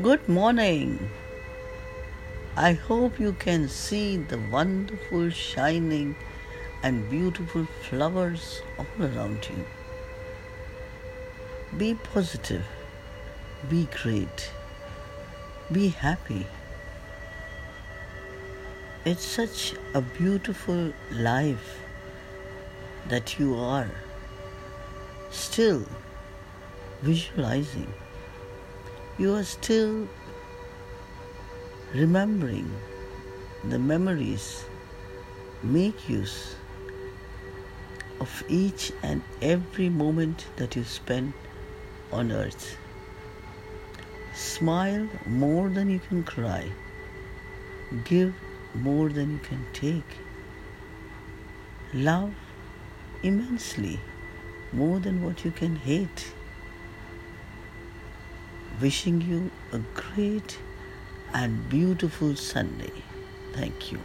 Good morning. I hope you can see the wonderful, shining, and beautiful flowers all around you. Be positive, be great, be happy. It's such a beautiful life that you are still visualizing you are still remembering the memories. Make use of each and every moment that you spend on earth. Smile more than you can cry. Give more than you can take. Love immensely more than what you can hate wishing you a great and beautiful Sunday. Thank you.